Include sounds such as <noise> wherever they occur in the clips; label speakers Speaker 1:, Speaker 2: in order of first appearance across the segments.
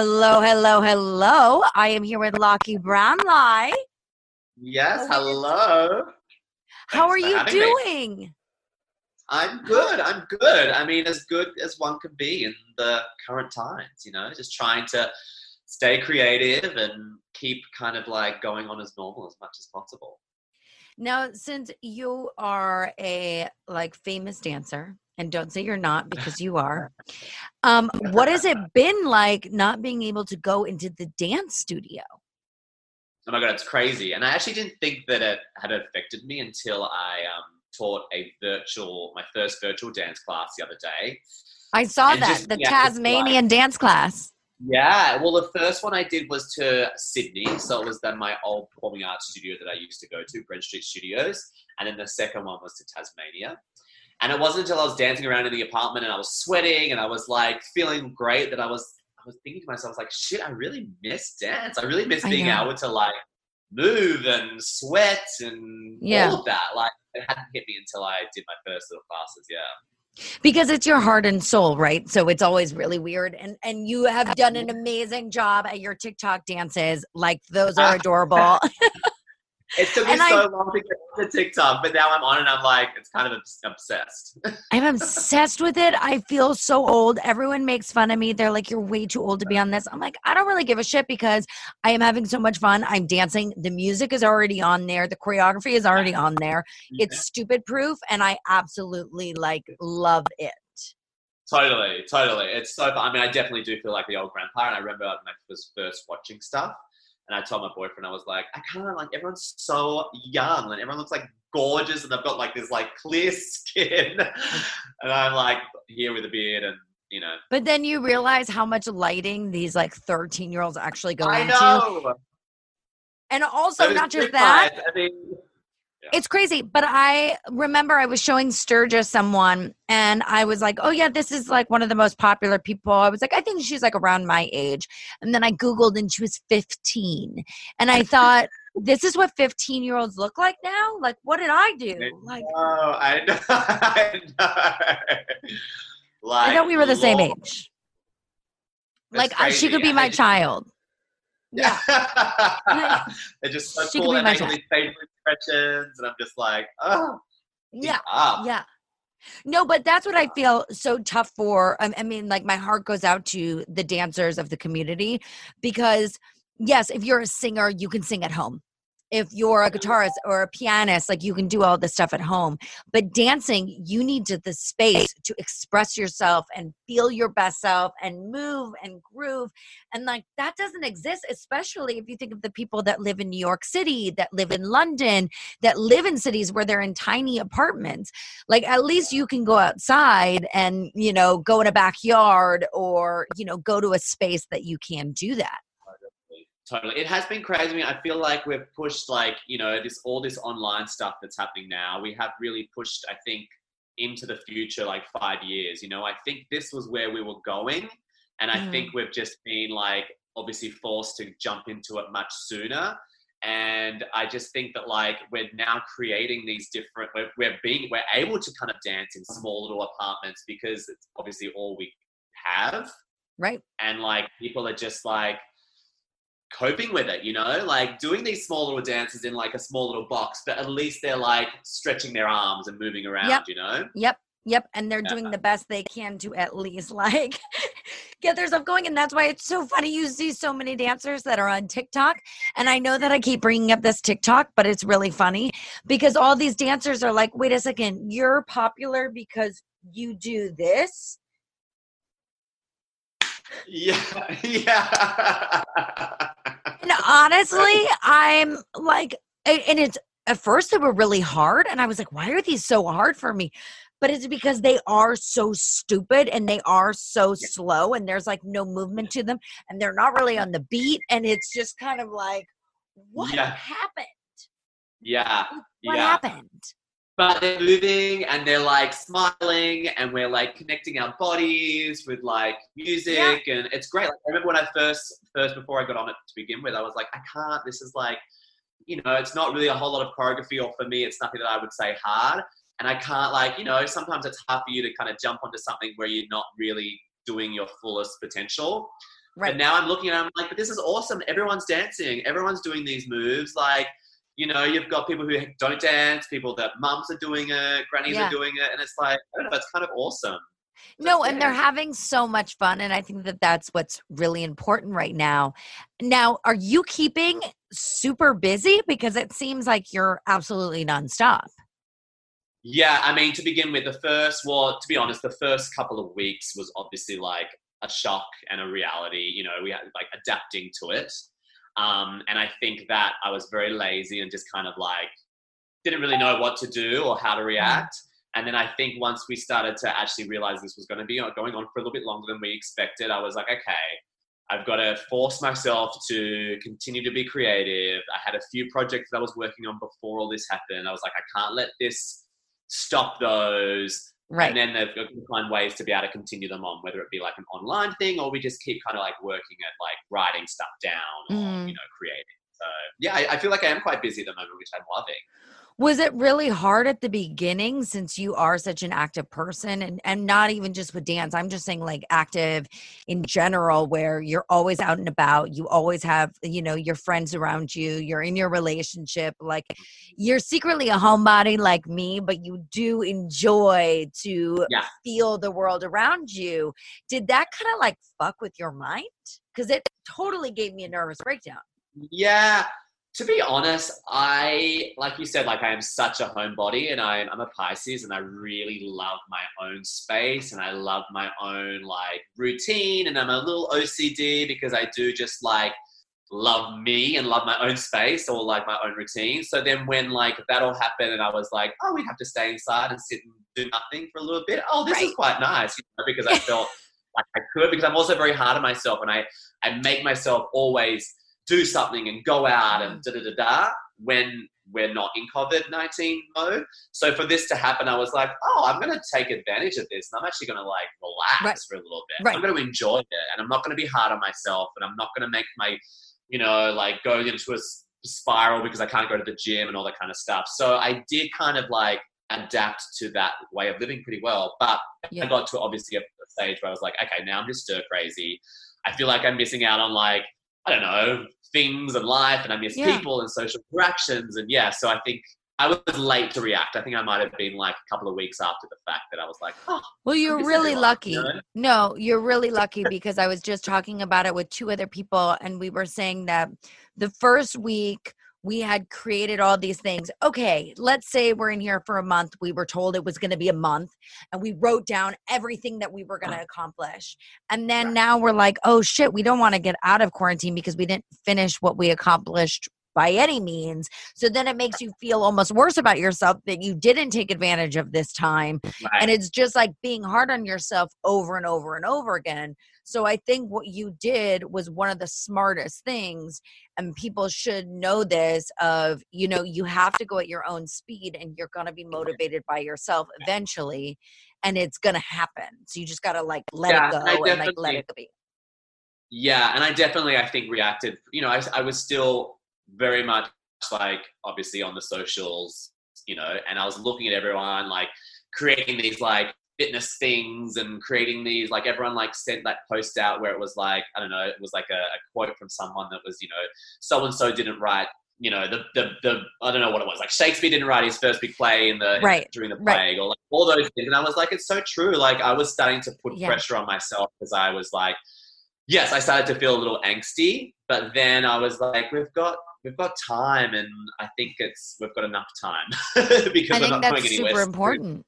Speaker 1: Hello, hello, hello. I am here with Locky Brownlie.
Speaker 2: Yes, hello.
Speaker 1: How
Speaker 2: Thanks
Speaker 1: are you
Speaker 2: having me.
Speaker 1: doing?
Speaker 2: I'm good. I'm good. I mean, as good as one can be in the current times, you know, just trying to stay creative and keep kind of like going on as normal as much as possible.
Speaker 1: Now, since you are a like famous dancer, and don't say you're not because you are, <laughs> um, what has it <laughs> been like not being able to go into the dance studio?
Speaker 2: Oh my God, it's crazy. And I actually didn't think that it had affected me until I um, taught a virtual, my first virtual dance class the other day.
Speaker 1: I saw
Speaker 2: And
Speaker 1: that
Speaker 2: just
Speaker 1: the
Speaker 2: being able to,
Speaker 1: Tasmanian dance class.
Speaker 2: Yeah, well, the first one I did was to Sydney, so it was then my old performing arts studio that I used to go to, Brent Street Studios, and then the second one was to Tasmania. And it wasn't until I was dancing around in the apartment and I was sweating and I was like feeling great that I was I was thinking to myself, I was like, shit, I really miss dance. I really miss being able to like move and sweat and
Speaker 1: Yeah.
Speaker 2: all of that. Like it hadn't hit me until I did my first little classes. Yeah.
Speaker 1: because it's your heart and soul right so it's always really weird and and you have done an amazing job at your tiktok dances like those are ah. adorable <laughs>
Speaker 2: It took me
Speaker 1: And I-
Speaker 2: so long to get to TikTok, but now I'm on and I'm like, it's kind of obsessed. <laughs>
Speaker 1: i'm obsessed with it. I feel so old. Everyone makes fun of me. They're like you're way too old to be on this. I'm like i don't really give a shit because i am having so much fun. I'm dancing. The music is already on there. The choreography is already on there. It's stupid proof and i absolutely like love it.
Speaker 2: Totally, totally. It's so fun. I mean, I definitely do feel like the old grandpa. And I remember when I was first watching stuff, and I told my boyfriend, I was like, I can't, like, everyone's so young, and everyone looks like gorgeous, and they've got like this like clear <laughs> skin. and I'm like here with a beard, and you know.
Speaker 1: but then you realize how much lighting these like 13 year olds actually go
Speaker 2: I
Speaker 1: into
Speaker 2: know.
Speaker 1: and also not just that.
Speaker 2: I mean,
Speaker 1: It's crazy, but I remember I was showing Sturgis someone and I was like, oh, yeah, this is like one of the most popular people. I was like, I think she's like around my age. And then I Googled and she was 15. And I thought, <laughs> this is what 15 year olds look like now? Like, what did I do? Like,
Speaker 2: oh, I know. I know. <laughs> Like,
Speaker 1: I thought we were the same age.
Speaker 2: That's
Speaker 1: Like, I- she could be my child. Yeah. <laughs>
Speaker 2: They're just so
Speaker 1: She could
Speaker 2: cool.
Speaker 1: be
Speaker 2: and
Speaker 1: my
Speaker 2: make all
Speaker 1: child.
Speaker 2: these facial expressions, and I'm just like, oh,
Speaker 1: Yeah.
Speaker 2: up.
Speaker 1: Yeah. No, but that's what I feel so tough for. I mean, like my heart goes out to the dancers of the community because, yes, if you're a singer, you can sing at home. If you're a guitarist or a pianist, like you can do all this stuff at home. But dancing, you need to, the space to express yourself and feel your best self and move and groove. And like that doesn't exist, especially if you think of the people that live in New York City, that live in London, that live in cities where they're in tiny apartments like at least you can go outside and you know go in a backyard or you know go to a space that you can do that
Speaker 2: Totally. It has been crazy. I mean, I feel like we've pushed like, you know, this all this online stuff that's happening now. We have really pushed, I think, into the future like five years. You know, I think this was where we were going. And I
Speaker 1: Mhm.
Speaker 2: think we've just been like obviously forced to jump into it much sooner. And I just think that like we're now creating these different we're, we're being we're able to kind of dance in small little apartments because it's obviously all we have
Speaker 1: right
Speaker 2: and like people are just like coping with it you know? Like doing these small little dances in like a small little box but at least they're like stretching their arms and moving around
Speaker 1: Yep.
Speaker 2: you know?
Speaker 1: Yep. Yep. And they're
Speaker 2: Yeah.
Speaker 1: doing the best they can to at least <laughs> like get their stuff going and that's why it's so funny. You see so many dancers that are on tiktok and i know that i keep bringing up this tiktok but it's really funny because all these dancers are like wait a second you're popular because you do this?
Speaker 2: Yeah. <laughs> Yeah <laughs>
Speaker 1: And honestly, I'm like, and it's at first they were really hard, and I was like, why are these so hard for me? But it's because they are so stupid and they are so slow, and there's like no movement to them, and they're not really on the beat, and it's just kind of like, what
Speaker 2: Yeah.
Speaker 1: happened?
Speaker 2: yeah
Speaker 1: What
Speaker 2: yeah
Speaker 1: happened?
Speaker 2: But they're moving and they're like smiling and we're like connecting our bodies with like music and it's great. Like, I remember when I first first before I got on it to begin with, I was like, I can't. This is like, you know, it's not really a whole lot of choreography, or for me, it's nothing that I would say hard. And I can't like, you know, sometimes it's hard for you to kind of jump onto something where you're not really doing your fullest potential.
Speaker 1: Right.
Speaker 2: But now I'm looking and I'm like, but this is awesome. Everyone's dancing. Everyone's doing these moves. Like, you know, you've got people who don't dance, people that mums are doing it, grannies
Speaker 1: Yeah.
Speaker 2: are doing it, and it's like, I don't know, it's kind of awesome.
Speaker 1: No, and they're having so much fun. And I think that that's what's really important right now. Now, are you keeping super busy? Because it seems like you're absolutely nonstop.
Speaker 2: Yeah, I mean, to begin with, the first, well, to be honest, the first couple of weeks was obviously like a shock and a reality. You know, we had like adapting to it. Um, and I think that I was very lazy and just kind of like didn't really know what to do or how to react. And then I think once we started to actually realize this was going to be going on for a little bit longer than we expected, I was like, okay, I've got to force myself to continue to be creative. I had a few projects that I was working on before all this happened. I was like, I can't let this stop those.
Speaker 1: Right.
Speaker 2: And then they've got to find ways to be able to continue them on, whether it be like an online thing or we just keep kind of like working at like writing stuff down or,
Speaker 1: Mhm.
Speaker 2: you know, creating. So yeah, I, I feel like I am quite busy at the moment, which I'm loving.
Speaker 1: Was it really hard at the beginning since you are such an active person and, and not even just with dance? I'm just saying like active in general, where you're always out and about, you always have, you know, your friends around you, you're in your relationship, like you're secretly a homebody like me, but you do enjoy to
Speaker 2: Yeah.
Speaker 1: feel the world around you. Did that kind of like fuck with your mind? Because it totally gave me a nervous breakdown.
Speaker 2: Yeah, to be honest, I like you said, like I am such a homebody, and I'm I'm a Pisces, and I really love my own space, and I love my own like routine, and I'm a little OCD because I do just like love me and love my own space or like my own routine. So then when like that all happened, and I was like, oh, we have to stay inside and sit and do nothing for a little bit. Oh, this is quite nice, you know, because I felt <laughs> like I could because I'm also very hard on myself, and I I make myself always do something and go out and da da da da when we're not in COVID 19 mode. So for this to happen, I was like, oh, I'm going to take advantage of this and I'm actually going to like relax
Speaker 1: Right.
Speaker 2: for a little bit.
Speaker 1: Right.
Speaker 2: I'm going to enjoy it and I'm not going to be hard on myself and I'm not going to make my, you know, like go into a spiral because I can't go to the gym and all that kind of stuff. So I did kind of like adapt to that way of living pretty well. But
Speaker 1: Yeah.
Speaker 2: I got to obviously a a stage where I was like, okay, now I'm just stir crazy. I feel like I'm missing out on like, I don't know, things and life and I miss
Speaker 1: Yeah.
Speaker 2: people and social interactions. And yeah, so I think I was late to react. I think I might have been like a couple of weeks after the fact that I was like, oh,
Speaker 1: Well, you're really lucky.
Speaker 2: you know?
Speaker 1: No, you're really lucky because I was just talking about it with two other people, and we were saying that the first week we had created all these things. Okay, let's say we're in here for a month. We were told it was going to be a month, and we wrote down everything that we were going to accomplish. And then now we're like, oh shit, we don't want to get out of quarantine because we didn't finish what we accomplished by any means. So then it makes you feel almost worse about yourself that you didn't take advantage of this time
Speaker 2: Right.
Speaker 1: and it's just like being hard on yourself over and over and over again so i think what you did was one of the smartest things and people should know this of you know you have to go at your own speed and you're going to be motivated by yourself eventually and it's going to happen. So you just got to like let
Speaker 2: Yeah,
Speaker 1: it go
Speaker 2: and
Speaker 1: and, like let it be.
Speaker 2: Yeah, and I definitely, I think, reacted. You know, I, I was still very much like obviously on the socials, you know, and I was looking at everyone like creating these like fitness things and creating these like everyone like sent that post out where it was like I don't know, it was like a, a quote from someone that was you know so and so didn't write. You know the, the the I don't know what it was like Shakespeare didn't write his first big play in the in
Speaker 1: Right,
Speaker 2: during the
Speaker 1: right.
Speaker 2: plague or like all those things and I was like it's so true like I was starting to put
Speaker 1: Yeah.
Speaker 2: pressure on myself because I was like yes, I started to feel a little angsty, but then I was like, we've got we've got time, and I think it's we've got enough time <laughs> because
Speaker 1: i
Speaker 2: we're not going anywhere.
Speaker 1: super important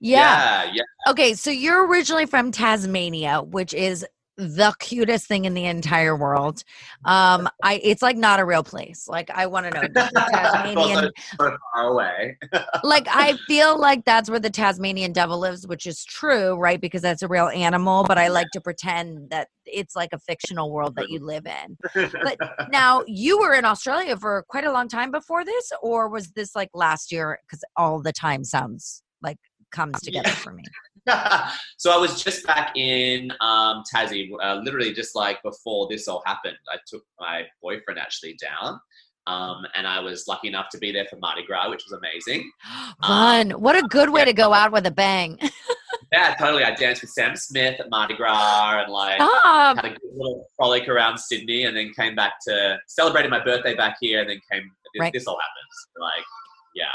Speaker 1: yeah
Speaker 2: yeah, yeah.
Speaker 1: Okay, so you're originally from Tasmania, which is the cutest thing in the entire world. Um, I it's like not a real place. Like I want to know <laughs> Tasmanian
Speaker 2: so far away. <laughs>
Speaker 1: like I feel like that's where the Tasmanian devil lives, which is true, right? Because that's a real animal, but I like to pretend that it's like a fictional world that you live in. But <laughs> now, you were in Australia for quite a long time before this, or was this like last year? Because all the time sounds like comes <laughs> together
Speaker 2: Yeah.
Speaker 1: for me. <laughs>
Speaker 2: so I was just back in um, Tassie, uh, literally just like before this all happened. I took my boyfriend actually down, um, and I was lucky enough to be there for Mardi Gras, which was amazing. <gasps>
Speaker 1: Fun. what a good way to go out with a bang. <laughs>
Speaker 2: Yeah, totally. I danced with Sam Smith at Mardi Gras and like
Speaker 1: Stop.
Speaker 2: had a good little frolic around Sydney, and then came back to celebrated my birthday back here, and then came. This,
Speaker 1: Right.
Speaker 2: this all happens. Like, yeah.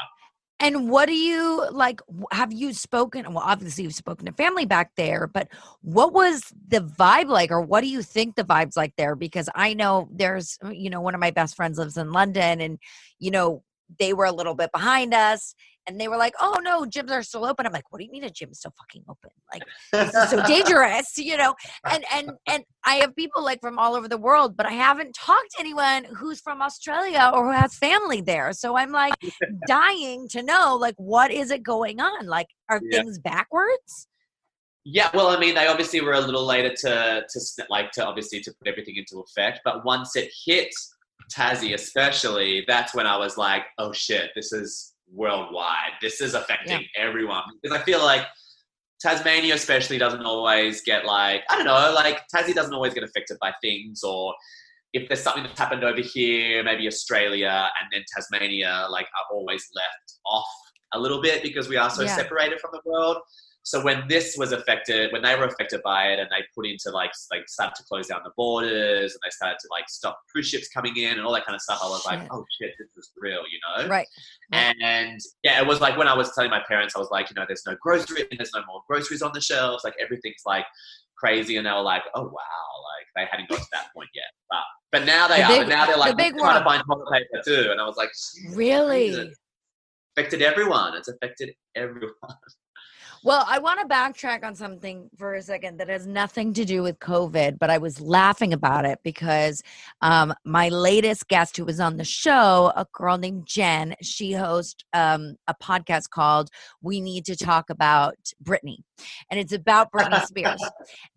Speaker 1: And what do you like? Have you spoken? Well, obviously you've spoken to family back there, but what was the vibe like, or what do you think the vibe's like there? Because I know there's, uh, you know, one of my best friends lives in London, and you know they were a little bit behind us, and they were like, "Oh no, gyms are still open." I'm like, "What do you mean a gym's still fucking open? Like this is so <laughs> dangerous, <laughs> you know. And and and I have people like from all over the world, but I haven't talked to anyone who's from Australia or who has family there. So I'm like <laughs> dying to know like what is it going on? Like are
Speaker 2: Yeah.
Speaker 1: things backwards?
Speaker 2: Yeah, well, I mean, they obviously were a little later to to like to obviously to put everything into effect, but once it hit Tassie, especially, that's when I was like, oh shit, this is worldwide. This is affecting everyone because I feel like Tasmania, especially, doesn't always get like I don't know, like Tassie doesn't always get affected by things or. If there's something that's happened over here, maybe Australia and then Tasmania, like are always left off a little bit because we are so
Speaker 1: Yeah.
Speaker 2: separated from the world. So when this was affected, when they were affected by it, and they put into like like started to close down the borders, and they started to like stop cruise ships coming in and all that kind of stuff, I was like, oh shit, this is real, you know?
Speaker 1: Right.
Speaker 2: And yeah, it was like when I was telling my parents, I was like, you know, there's no grocery, and there's no more groceries on the shelves, like everything's like crazy, and they were like, oh wow, like they hadn't got to that point yet, but but now they
Speaker 1: The
Speaker 2: are,
Speaker 1: big-
Speaker 2: but now they're
Speaker 1: the
Speaker 2: like
Speaker 1: big
Speaker 2: trying to find toilet paper too, and I was like,
Speaker 1: Really?
Speaker 2: Affected everyone. It's affected everyone.
Speaker 1: Well, I want to backtrack on something for a second that has nothing to do with COVID, but I was laughing about it because um, my latest guest who was on the show, a girl named Jen, she hosts um, a podcast called We Need to Talk About Britney. And it's about Britney Spears.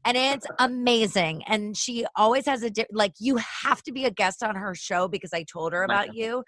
Speaker 1: and it's amazing. And she always has a, di- like, you have to be a guest on her show because I told her about you.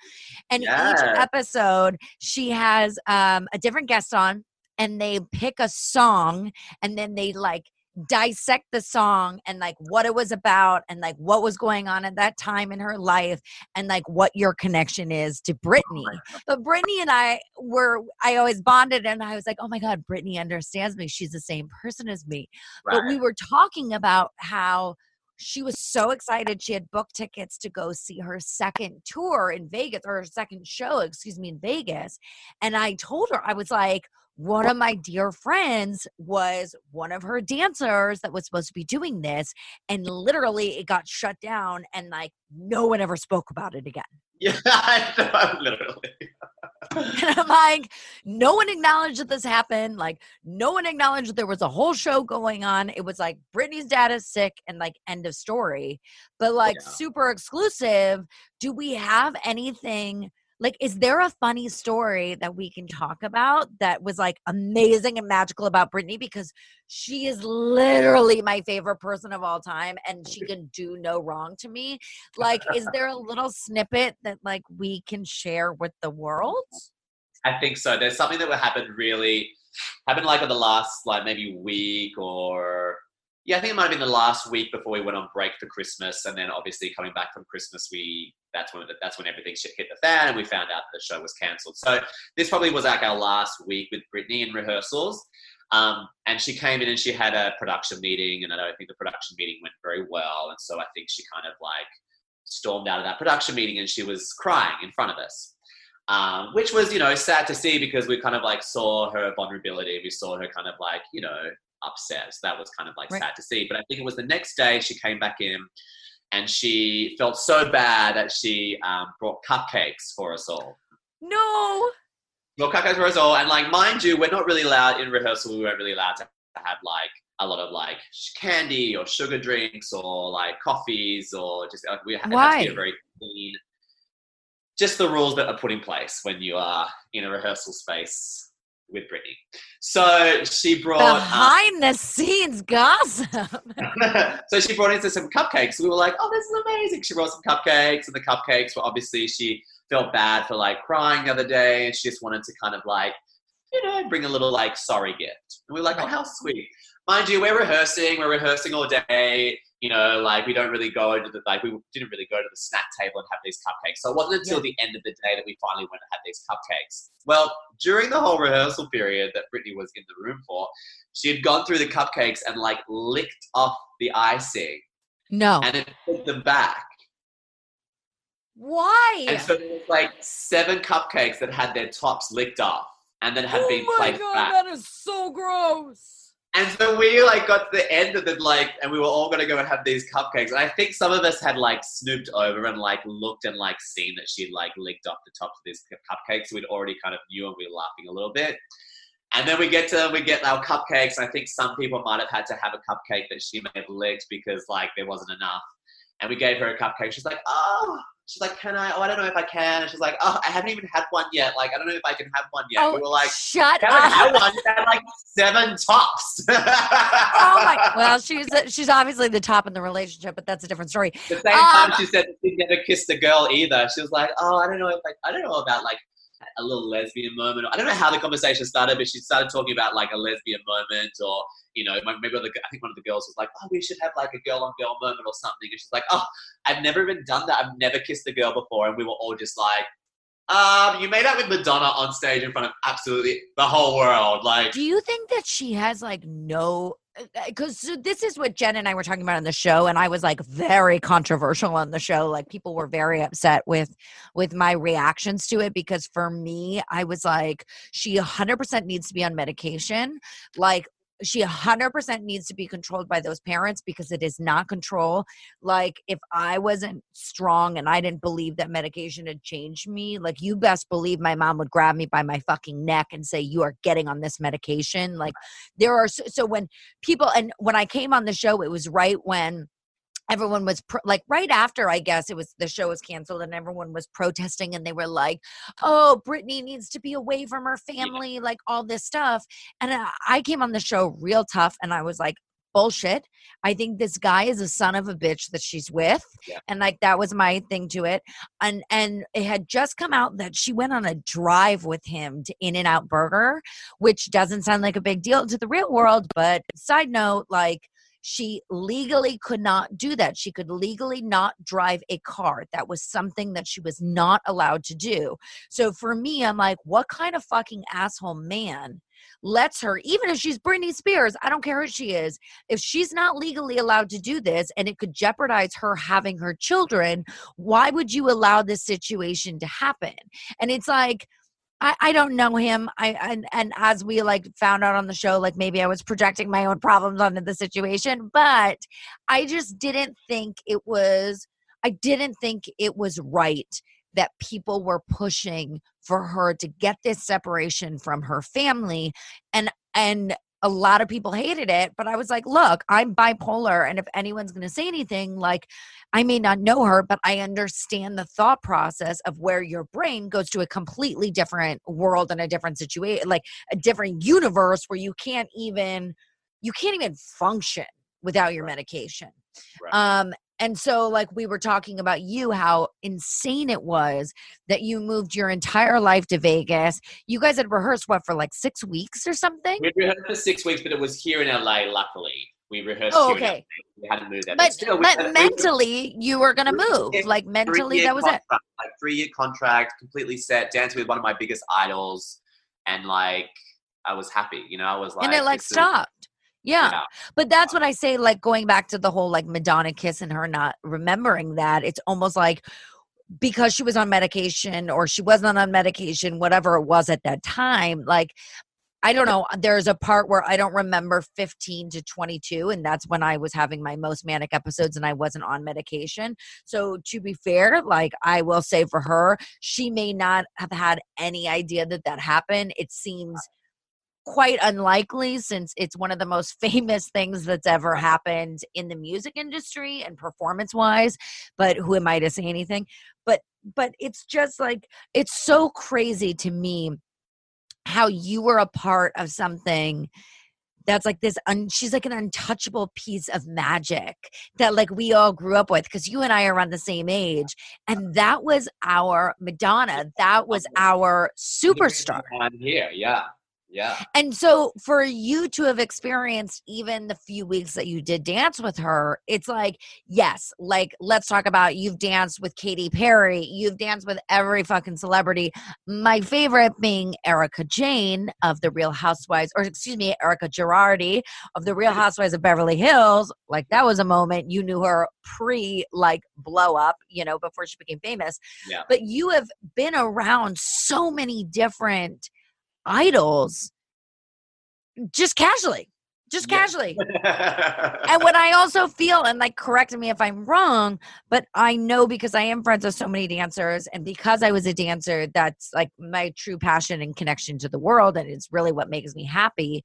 Speaker 1: And each episode, she has um, a different guest on and they pick a song and then they like dissect the song and like what it was about and like what was going on at that time in her life and like what your connection is to oh Britney. But Britney and I were I always bonded and I was like, "Oh my god, Britney understands me. She's the same person as me." But we were talking about how she was so excited she had booked tickets to go see her second tour in Vegas or her second show, excuse me, in Vegas. And I told her, I was like, one of my dear friends was one of her dancers that was supposed to be doing this. And literally it got shut down and like no one ever spoke about it again. <laughs>
Speaker 2: Yeah, I know, <laughs> literally. <laughs>
Speaker 1: And I'm like, no one acknowledged that this happened. Like, no one acknowledged that there was a whole show going on. It was like Britney's dad is sick and like end of story. But like
Speaker 2: Yeah.
Speaker 1: super exclusive. Do we have anything? Like, is there a funny story that we can mm. talk about that was like amazing and magical about Britney? Because she is literally my favorite person of all time and she can do no wrong to me. Like, is there a little snippet that like we can share with the world?
Speaker 2: I think so. There's something that would happen really happened like in the last like maybe week or yeah, I think it might have been the last week before we went on break for Christmas, and then obviously coming back from Christmas, we that's when that's when everything hit the fan, and we found out that the show was cancelled. So this probably was like our last week with Britney in rehearsals. Um, and she came in and she had a production meeting, and I don't think the production meeting went very well, and so I think she kind of like stormed out of that production meeting, and she was crying in front of us um, which was you know sad to see because we kind of like saw her vulnerability we saw her kind of like you know upset so that was kind of like
Speaker 1: Right.
Speaker 2: sad to see but i think it was the next day she came back in and she felt so bad that she um, brought cupcakes for us all.
Speaker 1: No.
Speaker 2: brought cupcakes for us all and like mind you we're not really allowed in rehearsal we weren't really allowed to have like a lot of like candy or sugar drinks or like coffees or just like we had, to be very clean. Just the rules that are put in place when you are in a rehearsal space with Britney. So she brought um,
Speaker 1: Behind the scenes gossip. <laughs>
Speaker 2: so she brought in some cupcakes. We were like, oh, this is amazing. She brought some cupcakes, and the cupcakes were obviously she felt bad for like crying the other day, and she just wanted to kind of like, you know, bring a little like sorry gift. And we were like, oh, how sweet. Mind you, we're rehearsing. We're rehearsing all day. You know, like we don't really go to the like we didn't really go to the snack table and have these cupcakes. So it wasn't until the end of the day that we finally went and had these cupcakes. Well, during the whole rehearsal period that Britney was in the room for, she had gone through the cupcakes and like licked off the icing
Speaker 1: No.
Speaker 2: and then put them back.
Speaker 1: Why?
Speaker 2: And so there was like seven cupcakes that had their tops licked off and then had
Speaker 1: oh
Speaker 2: been
Speaker 1: my
Speaker 2: placed
Speaker 1: god,
Speaker 2: back.
Speaker 1: that is so gross.
Speaker 2: And so we like got to the end of it, like, and we were all gonna go and have these cupcakes. And I think some of us had like snooped over and like looked and like seen that she'd like licked off the tops of these cupcakes. So we'd already kind of knew and we were laughing a little bit. And then we get to we get our cupcakes. I think some people might have had to have a cupcake that she may have licked because like there wasn't enough. And we gave her a cupcake. She's like, oh, she's like, can I? Oh, I don't know if I can. And she's like, oh, I haven't even had one yet. Like, I don't know if I can have one yet.
Speaker 1: oh,
Speaker 2: we were like,
Speaker 1: shut up.
Speaker 2: had one. You had like seven tops. <laughs>
Speaker 1: oh my well she's she's obviously the top in the relationship but that's a different story
Speaker 2: the same
Speaker 1: Um,
Speaker 2: time she said that she never kissed a girl either. She was like, "Oh, I don't know if like I don't know about like a little lesbian moment. I don't know how the conversation started, but she started talking about like a lesbian moment, or you know, maybe the, I think one of the girls was like, "Oh, we should have like a girl on girl moment or something." And she's like, "Oh, I've never even done that. I've never kissed a girl before," and we were all just like. Um, you made out with Madonna on stage in front of absolutely the whole world. Like,
Speaker 1: do you think that she has like no because so this is what jen and i were talking about on the show and i was like very controversial on the show like people were very upset with with my reactions to it because for me i was like she 100% needs to be on medication like she 100% needs to be controlled by those parents because it is not control. Like if i wasn't strong and i didn't believe that medication had changed me like you best believe my mom would grab me by my fucking neck and say you are getting on this medication. Like there are so, so when people and when i came on the show it was right when everyone was pro- like right after i guess it was the show was canceled and everyone was protesting and they were like oh britney needs to be away from her family like all this stuff. And I- i came on the show real tough and i was like bullshit. I think this guy is a son of a bitch that she's with
Speaker 2: Yeah.
Speaker 1: and like that was my thing to it. And and it had just come out that she went on a drive with him to in and out burger which doesn't sound like a big deal to the real world but side note like she legally could not do that. She could legally not drive a car. That was something that she was not allowed to do. So for me, I'm like, what kind of fucking asshole man lets her, even if she's Britney Spears, I don't care who she is, if she's not legally allowed to do this and it could jeopardize her having her children, why would you allow this situation to happen? And it's like, I, I don't know him. I and, and as we like found out on the show, like maybe I was projecting my own problems onto the situation, but I just didn't think it was I didn't think it was right that people were pushing for her to get this separation from her family and and a lot of people hated it but i was like look i'm bipolar and if anyone's going to say anything like i may not know her but i understand the thought process of where your brain goes to a completely different world and a different situation like a different universe where you can't even you can't even function without your medication
Speaker 2: Right.
Speaker 1: um and so like we were talking about you how insane it was that you moved your entire life to vegas you guys had rehearsed what for like six weeks or something
Speaker 2: we rehearsed for six weeks, but it was here in LA. Luckily, we rehearsed.
Speaker 1: Oh, okay.
Speaker 2: We hadn't moved there,
Speaker 1: but,
Speaker 2: still,
Speaker 1: but
Speaker 2: had a- we-
Speaker 1: mentally you were gonna move
Speaker 2: yeah,
Speaker 1: like mentally that was it
Speaker 2: Like three year contract, completely set, dancing with one of my biggest idols, and like I was happy. You know, I was like,
Speaker 1: and it like
Speaker 2: is-
Speaker 1: stopped yeah.
Speaker 2: yeah.
Speaker 1: But that's what I say, like going back to the whole like Madonna kiss and her not remembering that. It's almost like because she was on medication or she wasn't on medication, whatever it was at that time, like I don't know. There's a part where I don't remember 15 to 22, and that's when I was having my most manic episodes and I wasn't on medication. So, to be fair, like I will say for her, she may not have had any idea that that happened. It seems quite unlikely since it's one of the most <laughs> famous things that's ever happened in the music industry and performance wise but who am i to say anything but but it's just like it's so crazy to me how you were a part of something that's like this un- she's like an untouchable piece of magic that like we all grew up with because you and i are around the same age and that was our madonna that was our superstar
Speaker 2: I'm here. Yeah. Yeah.
Speaker 1: And so for you to have experienced even the few weeks that you did dance with her, it's like, yes, like let's talk about you've danced with Katy Perry, you've danced with every fucking celebrity. My favorite being Erika Jayne of the Real Housewives, or excuse me, Erika Girardi of the Real Housewives of Beverly Hills. Like that was a moment you knew her pre like blow up, you know, before she became famous.
Speaker 2: Yeah.
Speaker 1: But you have been around so many different idols just casually just
Speaker 2: Yeah.
Speaker 1: casually <laughs> and what i also feel and like correct me if i'm wrong but i know because i am friends with so many dancers and because i was a dancer that's like my true passion and connection to the world and it's really what makes me happy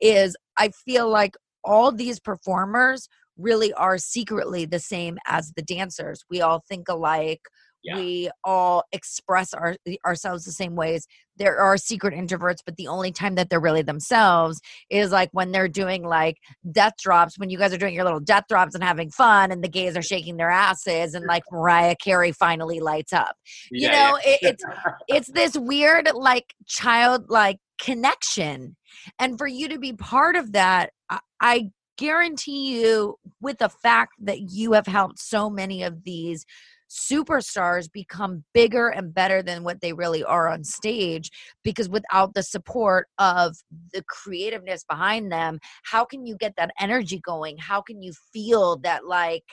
Speaker 1: is i feel like all these performers really are secretly the same as the dancers we all think alike
Speaker 2: Yeah.
Speaker 1: we all express our, ourselves the same ways. There are secret introverts but the only time that they're really themselves is like when they're doing like death drops when you guys are doing your little death drops and having fun and the gays are shaking their asses and like mariah carey finally lights up. You
Speaker 2: Yeah,
Speaker 1: know it, it's <laughs> it's this weird like childlike connection. And for you to be part of that I, I guarantee you with the fact that you have helped so many of these superstars become bigger and better than what they really are on stage because without the support of the creativeness behind them how can you get that energy going how can you feel that like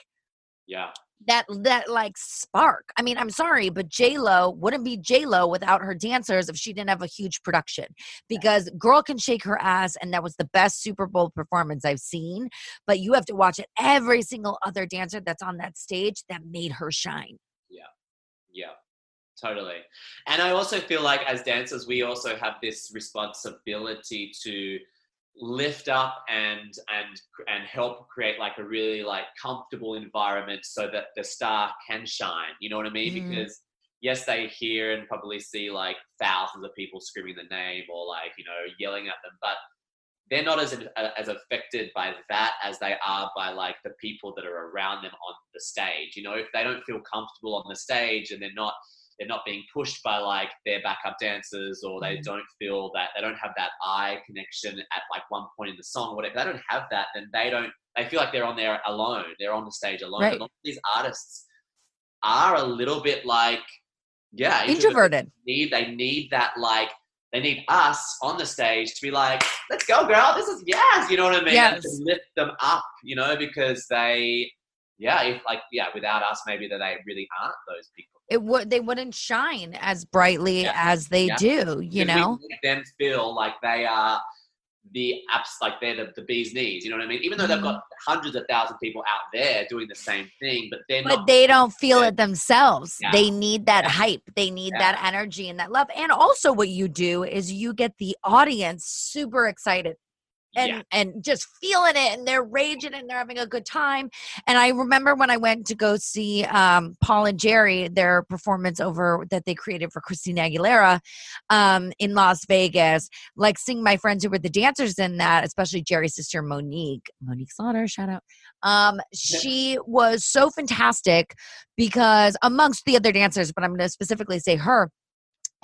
Speaker 2: yeah.
Speaker 1: That that like spark. I mean, I'm sorry, but J Lo wouldn't be J Lo without her dancers if she didn't have a huge production. Because girl can shake her ass, and that was the best Super Bowl performance I've seen. But you have to watch it. Every single other dancer that's on that stage that made her shine.
Speaker 2: Yeah, yeah, totally. And I also feel like as dancers, we also have this responsibility to lift up and and and help create like a really like comfortable environment so that the star can shine. You know what I mean?
Speaker 1: Mhm.
Speaker 2: Because yes, they hear and probably see like thousands of people screaming the name or like you know yelling at them, but they're not as as affected by that as they are by like the people that are around them on the stage. You know, if they don't feel comfortable on the stage and they're not they're not being pushed by like their backup dancers or they
Speaker 1: Mhm.
Speaker 2: don't feel that they don't have that eye connection at like one point in the song or whatever they don't have that then they don't they feel like they're on there alone they're on the stage alone
Speaker 1: Right.
Speaker 2: a lot of these artists are a little bit like yeah
Speaker 1: Introverted.
Speaker 2: need they need that like they need us on the stage to be like let's go girl this is yes you know what i mean
Speaker 1: Yes.
Speaker 2: lift them up you know because they yeah if like yeah without us maybe that they really aren't those people
Speaker 1: It would they wouldn't shine as brightly
Speaker 2: Yeah.
Speaker 1: as they
Speaker 2: Yeah.
Speaker 1: do, you know?
Speaker 2: them feel like they are the apps like they're the, the bee's knees you know what i mean even though they've mm-hmm. got hundreds of thousand people out there doing the same thing but they're
Speaker 1: but
Speaker 2: not
Speaker 1: they don't feel it themselves.
Speaker 2: Yeah.
Speaker 1: They need that hype. They need that energy and that love. And also what you do is you get the audience super excited and
Speaker 2: yeah
Speaker 1: and just feeling it and they're raging and they're having a good time. And I remember when I went to go see um Paul and Jerry, their performance over that they created for Christina Aguilera um in Las Vegas, like seeing my friends who were the dancers in that, especially Jerry's sister Monique, Monique Slaughter, shout out. Um, she was so fantastic because amongst the other dancers, but I'm going to specifically say her,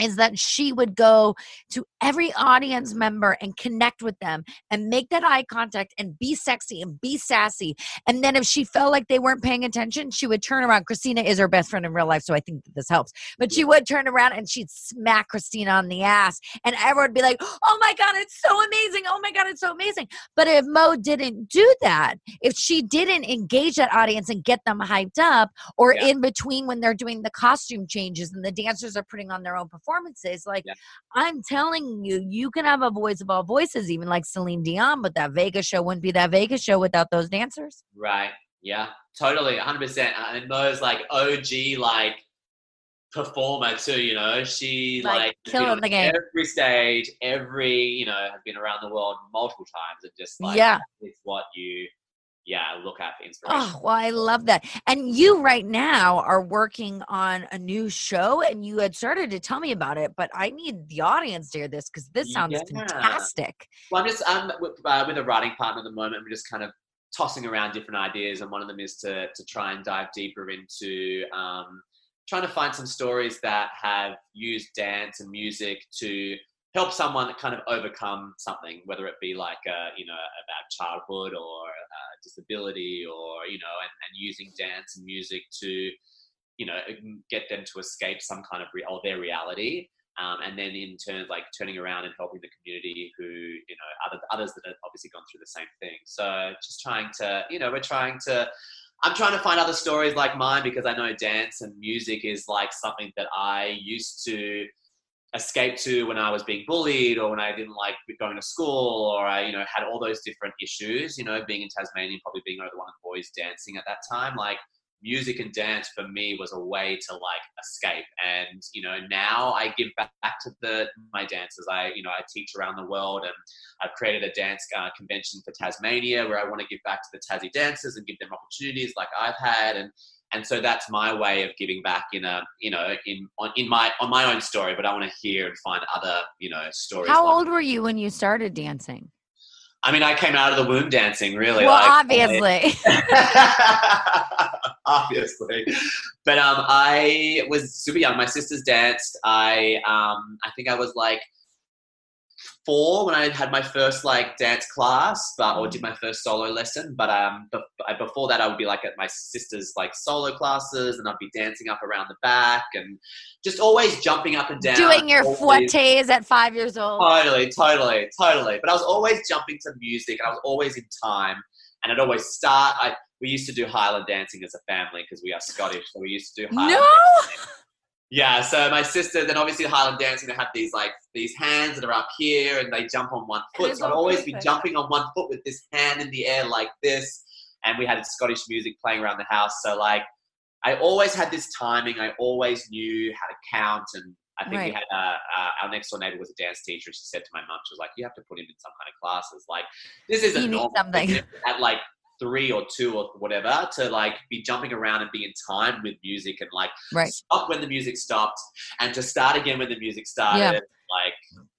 Speaker 1: is that she would go to every audience member and connect with them and make that eye contact and be sexy and be sassy. And then if she felt like they weren't paying attention, she would turn around. Christina is her best friend in real life, so I think that this helps. But she would turn around and she'd smack Christina on the ass, and everyone would be like, "Oh my god, it's so amazing! Oh my god, it's so amazing!" But if Mo didn't do that, if she didn't engage that audience and get them hyped up, or
Speaker 2: Yeah.
Speaker 1: in between when they're doing the costume changes and the dancers are putting on their own performances, like
Speaker 2: Yeah.
Speaker 1: I'm telling you, you can have a voice of all voices, even like Celine Dion, but that Vegas show wouldn't be that Vegas show without those dancers.
Speaker 2: Right. Yeah. Totally. 100%. Uh, and Mo's like OG, like performer too, you know. She
Speaker 1: Like,
Speaker 2: like,
Speaker 1: killing the game.
Speaker 2: Every stage, every, you know, has been around the world multiple times and just like,
Speaker 1: Yeah.
Speaker 2: it's what you, yeah, look at for inspiration.
Speaker 1: Oh, well, I love that. And you right now are working on a new show, and you had started to tell me about it, but I need the audience to hear this because this sounds
Speaker 2: Yeah.
Speaker 1: fantastic.
Speaker 2: Well, I'm just I'm with, uh, with a writing partner at the moment. We're just kind of tossing around different ideas, and one of them is to to try and dive deeper into um, trying to find some stories that have used dance and music to help someone kind of overcome something, whether it be like uh, you know about childhood or uh, disability or you know, and, and using dance and music to you know get them to escape some kind of re- or their reality. Um, and then in turn, like turning around and helping the community who, you know, other, others that have obviously gone through the same thing. So just trying to, you know, we're trying to, I'm trying to find other stories like mine because I know dance and music is like something that I used to escape to when I was being bullied or when I didn't like going to school or I, you know, had all those different issues, you know, being in Tasmania, probably being one of the boys dancing at that time. Like music and dance for me was a way to like escape and you know now i give back, to the my dancers i you know i teach around the world and i've created a dance uh, convention for tasmania where i want to give back to the tassie dancers and give them opportunities like i've had and and so that's my way of giving back in a you know in on in my on my own story but i want to hear and find other you know stories
Speaker 1: how like old were you when you started dancing
Speaker 2: I mean, I came out of the womb dancing, really.
Speaker 1: Well, like, obviously. <laughs>
Speaker 2: obviously. But um, I was super young. My sisters danced. I um, I think I was like four when I had my first like dance class, but or did my first solo lesson. But um, before that, I would be like at my sister's like solo classes, and I'd be dancing up around the back, and just always jumping up and down,
Speaker 1: doing your fouettes at five years old.
Speaker 2: Totally, totally, totally. But I was always jumping to music, and I was always in time, and I'd always start. I we used to do Highland dancing as a family because we are Scottish, so we used to do Highland.
Speaker 1: No.
Speaker 2: Yeah, so my sister, then obviously Highland dancing, they have these like these hands that are up here and they jump on one foot. So I'd always be jumping on one foot with this hand in the air like this. And we had Scottish music playing around the house. So like I always had this timing. I always knew how to count. And I think right. we had uh, uh, our next door neighbor was a dance teacher. She said to my mum, she was like, "You have to put him in some kind of classes. Like this isn't
Speaker 1: normal. Something. <laughs>
Speaker 2: At like three or two or whatever to like be jumping around and be in time with music and like
Speaker 1: right.
Speaker 2: stop when the music stopped and to start again when the music started. Yeah. Like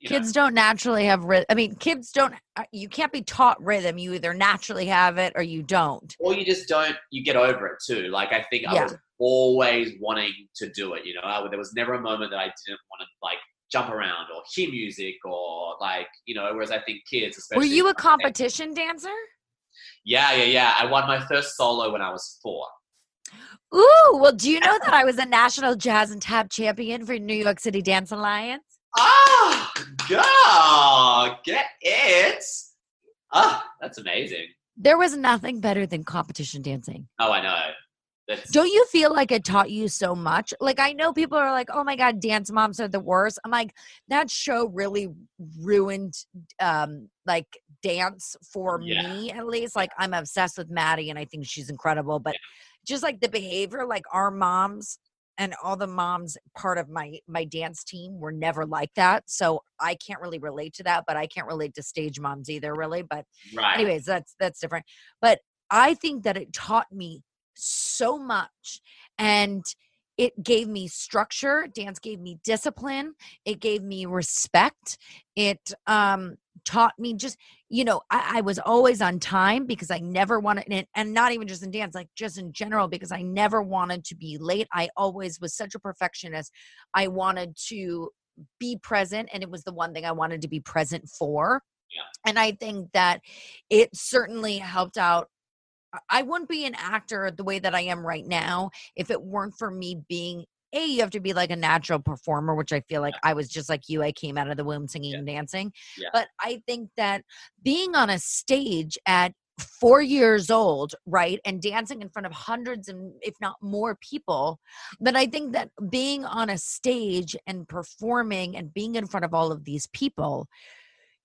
Speaker 1: kids know. don't naturally have rhythm. I mean, kids don't. Uh, you can't be taught rhythm. You either naturally have it or you don't.
Speaker 2: Or you just don't. You get over it too. Like I think yeah. I was always wanting to do it. You know, I, there was never a moment that I didn't want to like jump around or hear music or like you know. Whereas I think kids, especially.
Speaker 1: Were you a competition dancer?
Speaker 2: Yeah, yeah, yeah. I won my first solo when I was four.
Speaker 1: Ooh, well, do you know that I was a national jazz and tap champion for New York City Dance Alliance?
Speaker 2: Oh, girl, get it. Ah, oh, that's amazing.
Speaker 1: There was nothing better than competition dancing.
Speaker 2: Oh, I know.
Speaker 1: That's- Don't you feel like it taught you so much? Like I know people are like, "Oh my god, dance moms are the worst." I'm like, that show really ruined um like dance for yeah. me at least. Like I'm obsessed with Maddie and I think she's incredible, but yeah. just like the behavior like our moms and all the moms part of my my dance team were never like that so i can't really relate to that but i can't relate to stage moms either really but right. anyways that's that's different but i think that it taught me so much and it gave me structure dance gave me discipline it gave me respect it um taught me just you know I, I, was always on time because i never wanted and, and not even just in dance like just in general because i never wanted to be late. I always was such a perfectionist. I wanted to be present and it was the one thing i wanted to be present for. Yeah. and i think that it certainly helped out. I wouldn't be an actor the way that I am right now if it weren't for me being a you have to be like a natural performer which i feel like yeah. i was just like you i came out of the womb singing yeah. and dancing yeah. but i think that being on a stage at four years old right and dancing in front of hundreds and if not more people but i think that being on a stage and performing and being in front of all of these people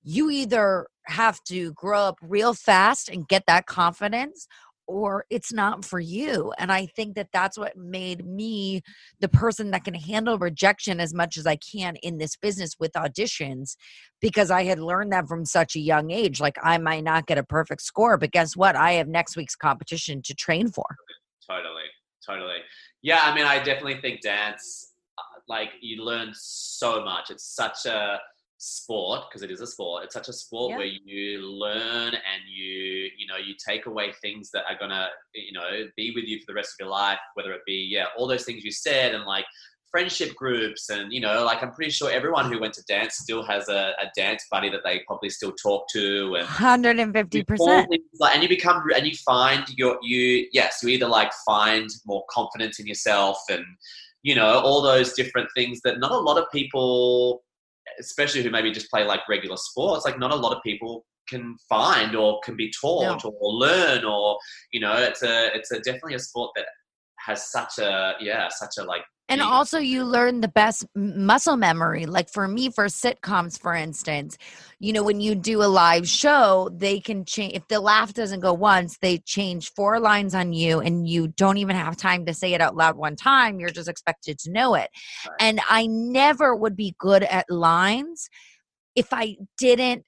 Speaker 1: you either have to grow up real fast and get that confidence or it's not for you. And I think that that's what made me the person that can handle rejection as much as I can in this business with auditions because I had learned that from such a young age. Like, I might not get a perfect score, but guess what? I have next week's competition to train for.
Speaker 2: Totally. Totally. Yeah. I mean, I definitely think dance, uh, like, you learn so much. It's such a, sport because it is a sport it's such a sport yeah. where you learn and you you know you take away things that are gonna you know be with you for the rest of your life whether it be yeah all those things you said and like friendship groups and you know like i'm pretty sure everyone who went to dance still has a, a dance buddy that they probably still talk to and
Speaker 1: 150%
Speaker 2: like, and you become and you find your you yes you either like find more confidence in yourself and you know all those different things that not a lot of people especially who maybe just play like regular sports like not a lot of people can find or can be taught no. or learn or you know it's a it's a definitely a sport that has such a yeah such a like
Speaker 1: and also you learn the best muscle memory like for me for sitcoms for instance you know when you do a live show they can change if the laugh doesn't go once they change four lines on you and you don't even have time to say it out loud one time you're just expected to know it right. and i never would be good at lines if i didn't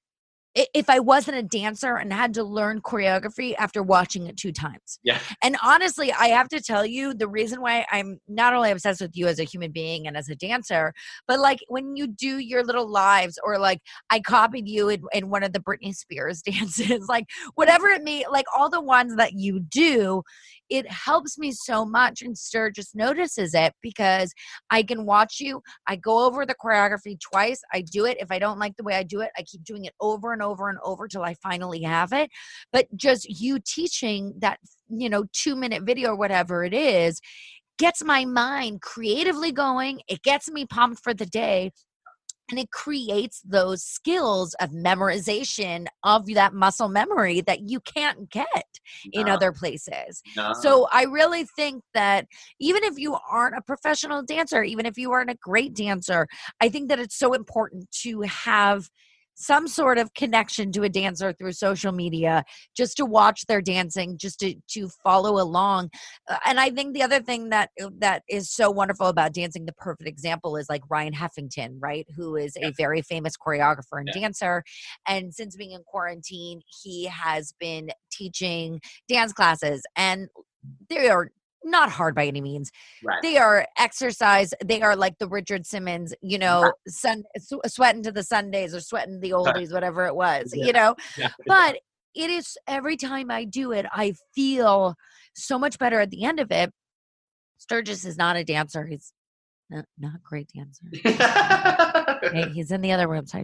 Speaker 1: if I wasn't a dancer and had to learn choreography after watching it two times.
Speaker 2: Yeah.
Speaker 1: And honestly, I have to tell you the reason why I'm not only obsessed with you as a human being and as a dancer, but like when you do your little lives or like I copied you in, in one of the Britney Spears <laughs> dances, like whatever it may, like all the ones that you do, it helps me so much and Sturgis notices it because I can watch you. I go over the choreography twice. I do it. If I don't like the way I do it, I keep doing it over and over and over till I finally have it. But just you teaching that, you know, two minute video or whatever it is gets my mind creatively going. It gets me pumped for the day and it creates those skills of memorization of that muscle memory that you can't get no. in other places. No. So I really think that even if you aren't a professional dancer, even if you aren't a great dancer, I think that it's so important to have some sort of connection to a dancer through social media just to watch their dancing just to to follow along. Uh, and i think the other thing that uh, that is so wonderful about dancing the perfect example is like ryan heffington right who is a very famous choreographer and yeah. dancer. And since being in quarantine he has been teaching dance classes and they are not hard by any means. Right. They are exercise. They are like the Richard Simmons, you know, sun sweating to the Sundays or sweating the oldies, whatever it was, yeah. you know. Yeah. But it is every time I do it, I feel so much better at the end of it. Sturgis is not a dancer. He's not, not great dancer. <laughs> he's in the other room, so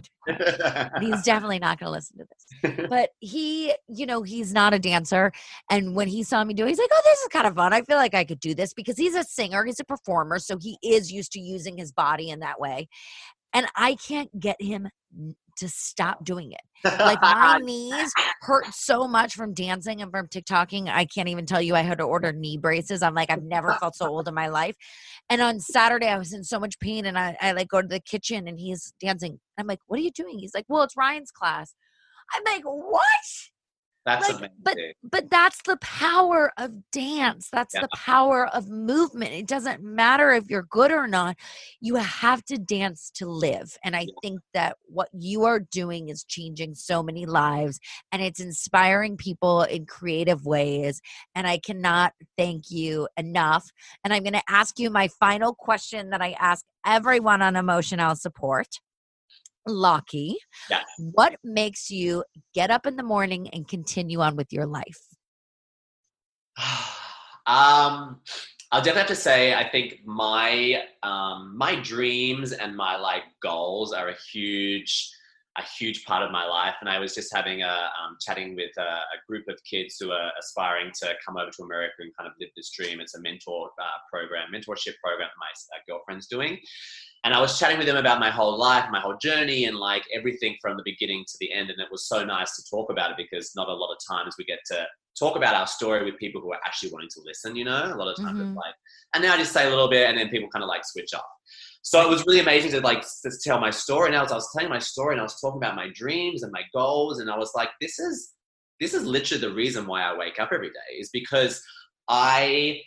Speaker 1: he's <laughs> definitely not going to listen to this. But he, you know, he's not a dancer. And when he saw me do it, he's like, oh, this is kind of fun. I feel like I could do this because he's a singer, he's a performer. So he is used to using his body in that way. And I can't get him to stop doing it. Like my <laughs> knees hurt so much from dancing and from TikToking. I can't even tell you I had to order knee braces. I'm like, I've never felt so old in my life. And on Saturday I was in so much pain and I, I like go to the kitchen and he's dancing. I'm like, what are you doing? He's like, well, it's Ryan's class. I'm like, what?
Speaker 2: That's
Speaker 1: like, amazing. But but that's the power of dance. That's yeah. the power of movement. It doesn't matter if you're good or not. You have to dance to live. And I yeah. think that what you are doing is changing so many lives and it's inspiring people in creative ways. And I cannot thank you enough. And I'm going to ask you my final question that I ask everyone on emotional support. Locky,
Speaker 2: yes.
Speaker 1: what makes you get up in the morning and continue on with your life? <sighs>
Speaker 2: um, I'll definitely have to say, I think my um, my dreams and my like goals are a huge a huge part of my life. And I was just having a um, chatting with a, a, group of kids who are aspiring to come over to America and kind of live this dream. It's a mentor uh, program, mentorship program my uh, girlfriend's doing and I was chatting with them about my whole life, my whole journey, and like everything from the beginning to the end. And it was so nice to talk about it because not a lot of times we get to talk about our story with people who are actually wanting to listen. You know, a lot of times mm-hmm. it's like, and now I just say a little bit, and then people kind of like switch off. So it was really amazing to like to tell my story. And as I was telling my story, and I was talking about my dreams and my goals, and I was like, this is this is literally the reason why I wake up every day is because I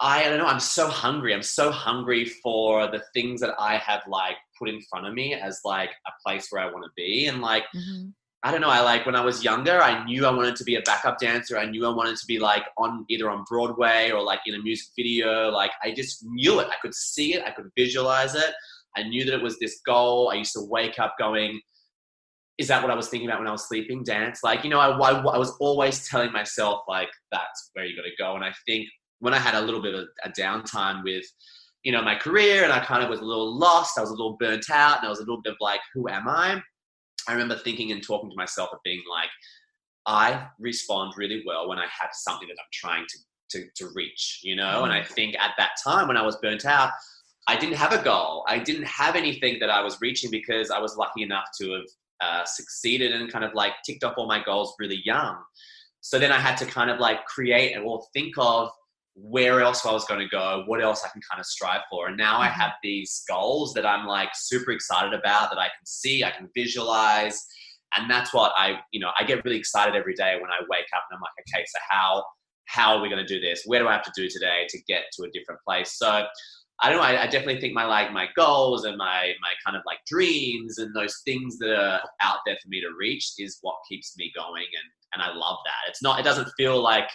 Speaker 2: I, I don't know, I'm so hungry. I'm so hungry for the things that I have like put in front of me as like a place where I want to be. And like, mm-hmm. I don't know, I like when I was younger, I knew I wanted to be a backup dancer. I knew I wanted to be like on either on Broadway or like in a music video. Like, I just knew it. I could see it, I could visualize it. I knew that it was this goal. I used to wake up going, is that what I was thinking about when I was sleeping? Dance? Like, you know, I, I, I was always telling myself, like, that's where you got to go. And I think when I had a little bit of a downtime with you know, my career and I kind of was a little lost. I was a little burnt out and I was a little bit of like, who am I? I remember thinking and talking to myself of being like, I respond really well when I have something that I'm trying to to, to reach, you know? And I mm. think at that time when I was burnt out, I didn't have a goal. I didn't have anything that I was reaching because I was lucky enough to have uh, succeeded and kind of like ticked off all my goals really young. So then I had to kind of like create or think of where else I was going to go, what else I can kind of strive for. And now I mm-hmm. have these goals that I'm like super excited about that I can see, I can visualize. And that's what I, you know, I get really excited every day when I wake up and I'm like, okay, so how how are we going to do this? Where do I have to do today to get to a different place? So I don't know. I, I, definitely think my like my goals and my my kind of like dreams and those things that are out there for me to reach is what keeps me going, and and I love that. It's not. It doesn't feel like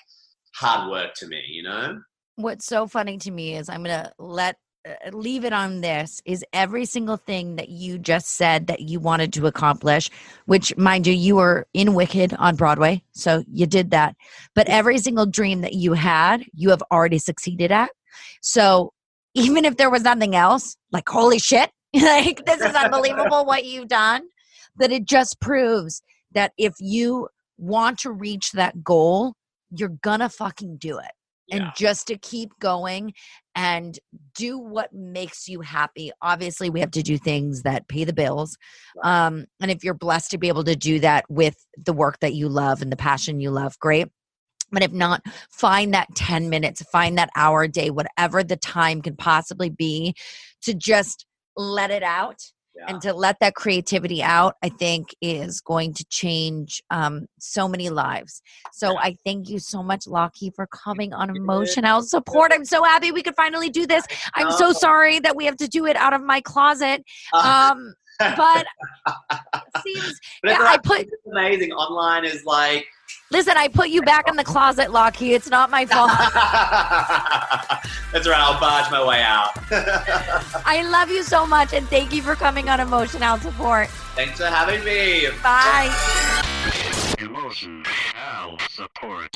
Speaker 2: hard work to me, you know.
Speaker 1: What's so funny to me is I'm gonna let uh, leave it on this is every single thing that you just said that you wanted to accomplish which mind you you were in wicked on broadway so you did that but every single dream that you had you have already succeeded at so even if there was nothing else like holy shit <laughs> like this is <laughs> unbelievable what you've done that it just proves that if you want to reach that goal you're gonna fucking do it and just to keep going and do what makes you happy. Obviously, we have to do things that pay the bills. Um, and if you're blessed to be able to do that with the work that you love and the passion you love, great. But if not, find that 10 minutes, find that hour a day, whatever the time can possibly be to just let it out and to let that creativity out i think is going to change um, so many lives. So yeah. i thank you so much locky for coming on emotional support. I'm so happy we could finally do this. I'm so sorry that we have to do it out of my closet um, but <laughs> seems
Speaker 2: but yeah, i put amazing. Online is like
Speaker 1: Listen, I put you back in the closet, Locky. It's not my fault. <laughs>
Speaker 2: That's right. I'll barge my way out. <laughs>
Speaker 1: I love you so much, and thank you for coming on Emotional Support.
Speaker 2: Thanks for having me.
Speaker 1: Bye.
Speaker 2: Emotional Support.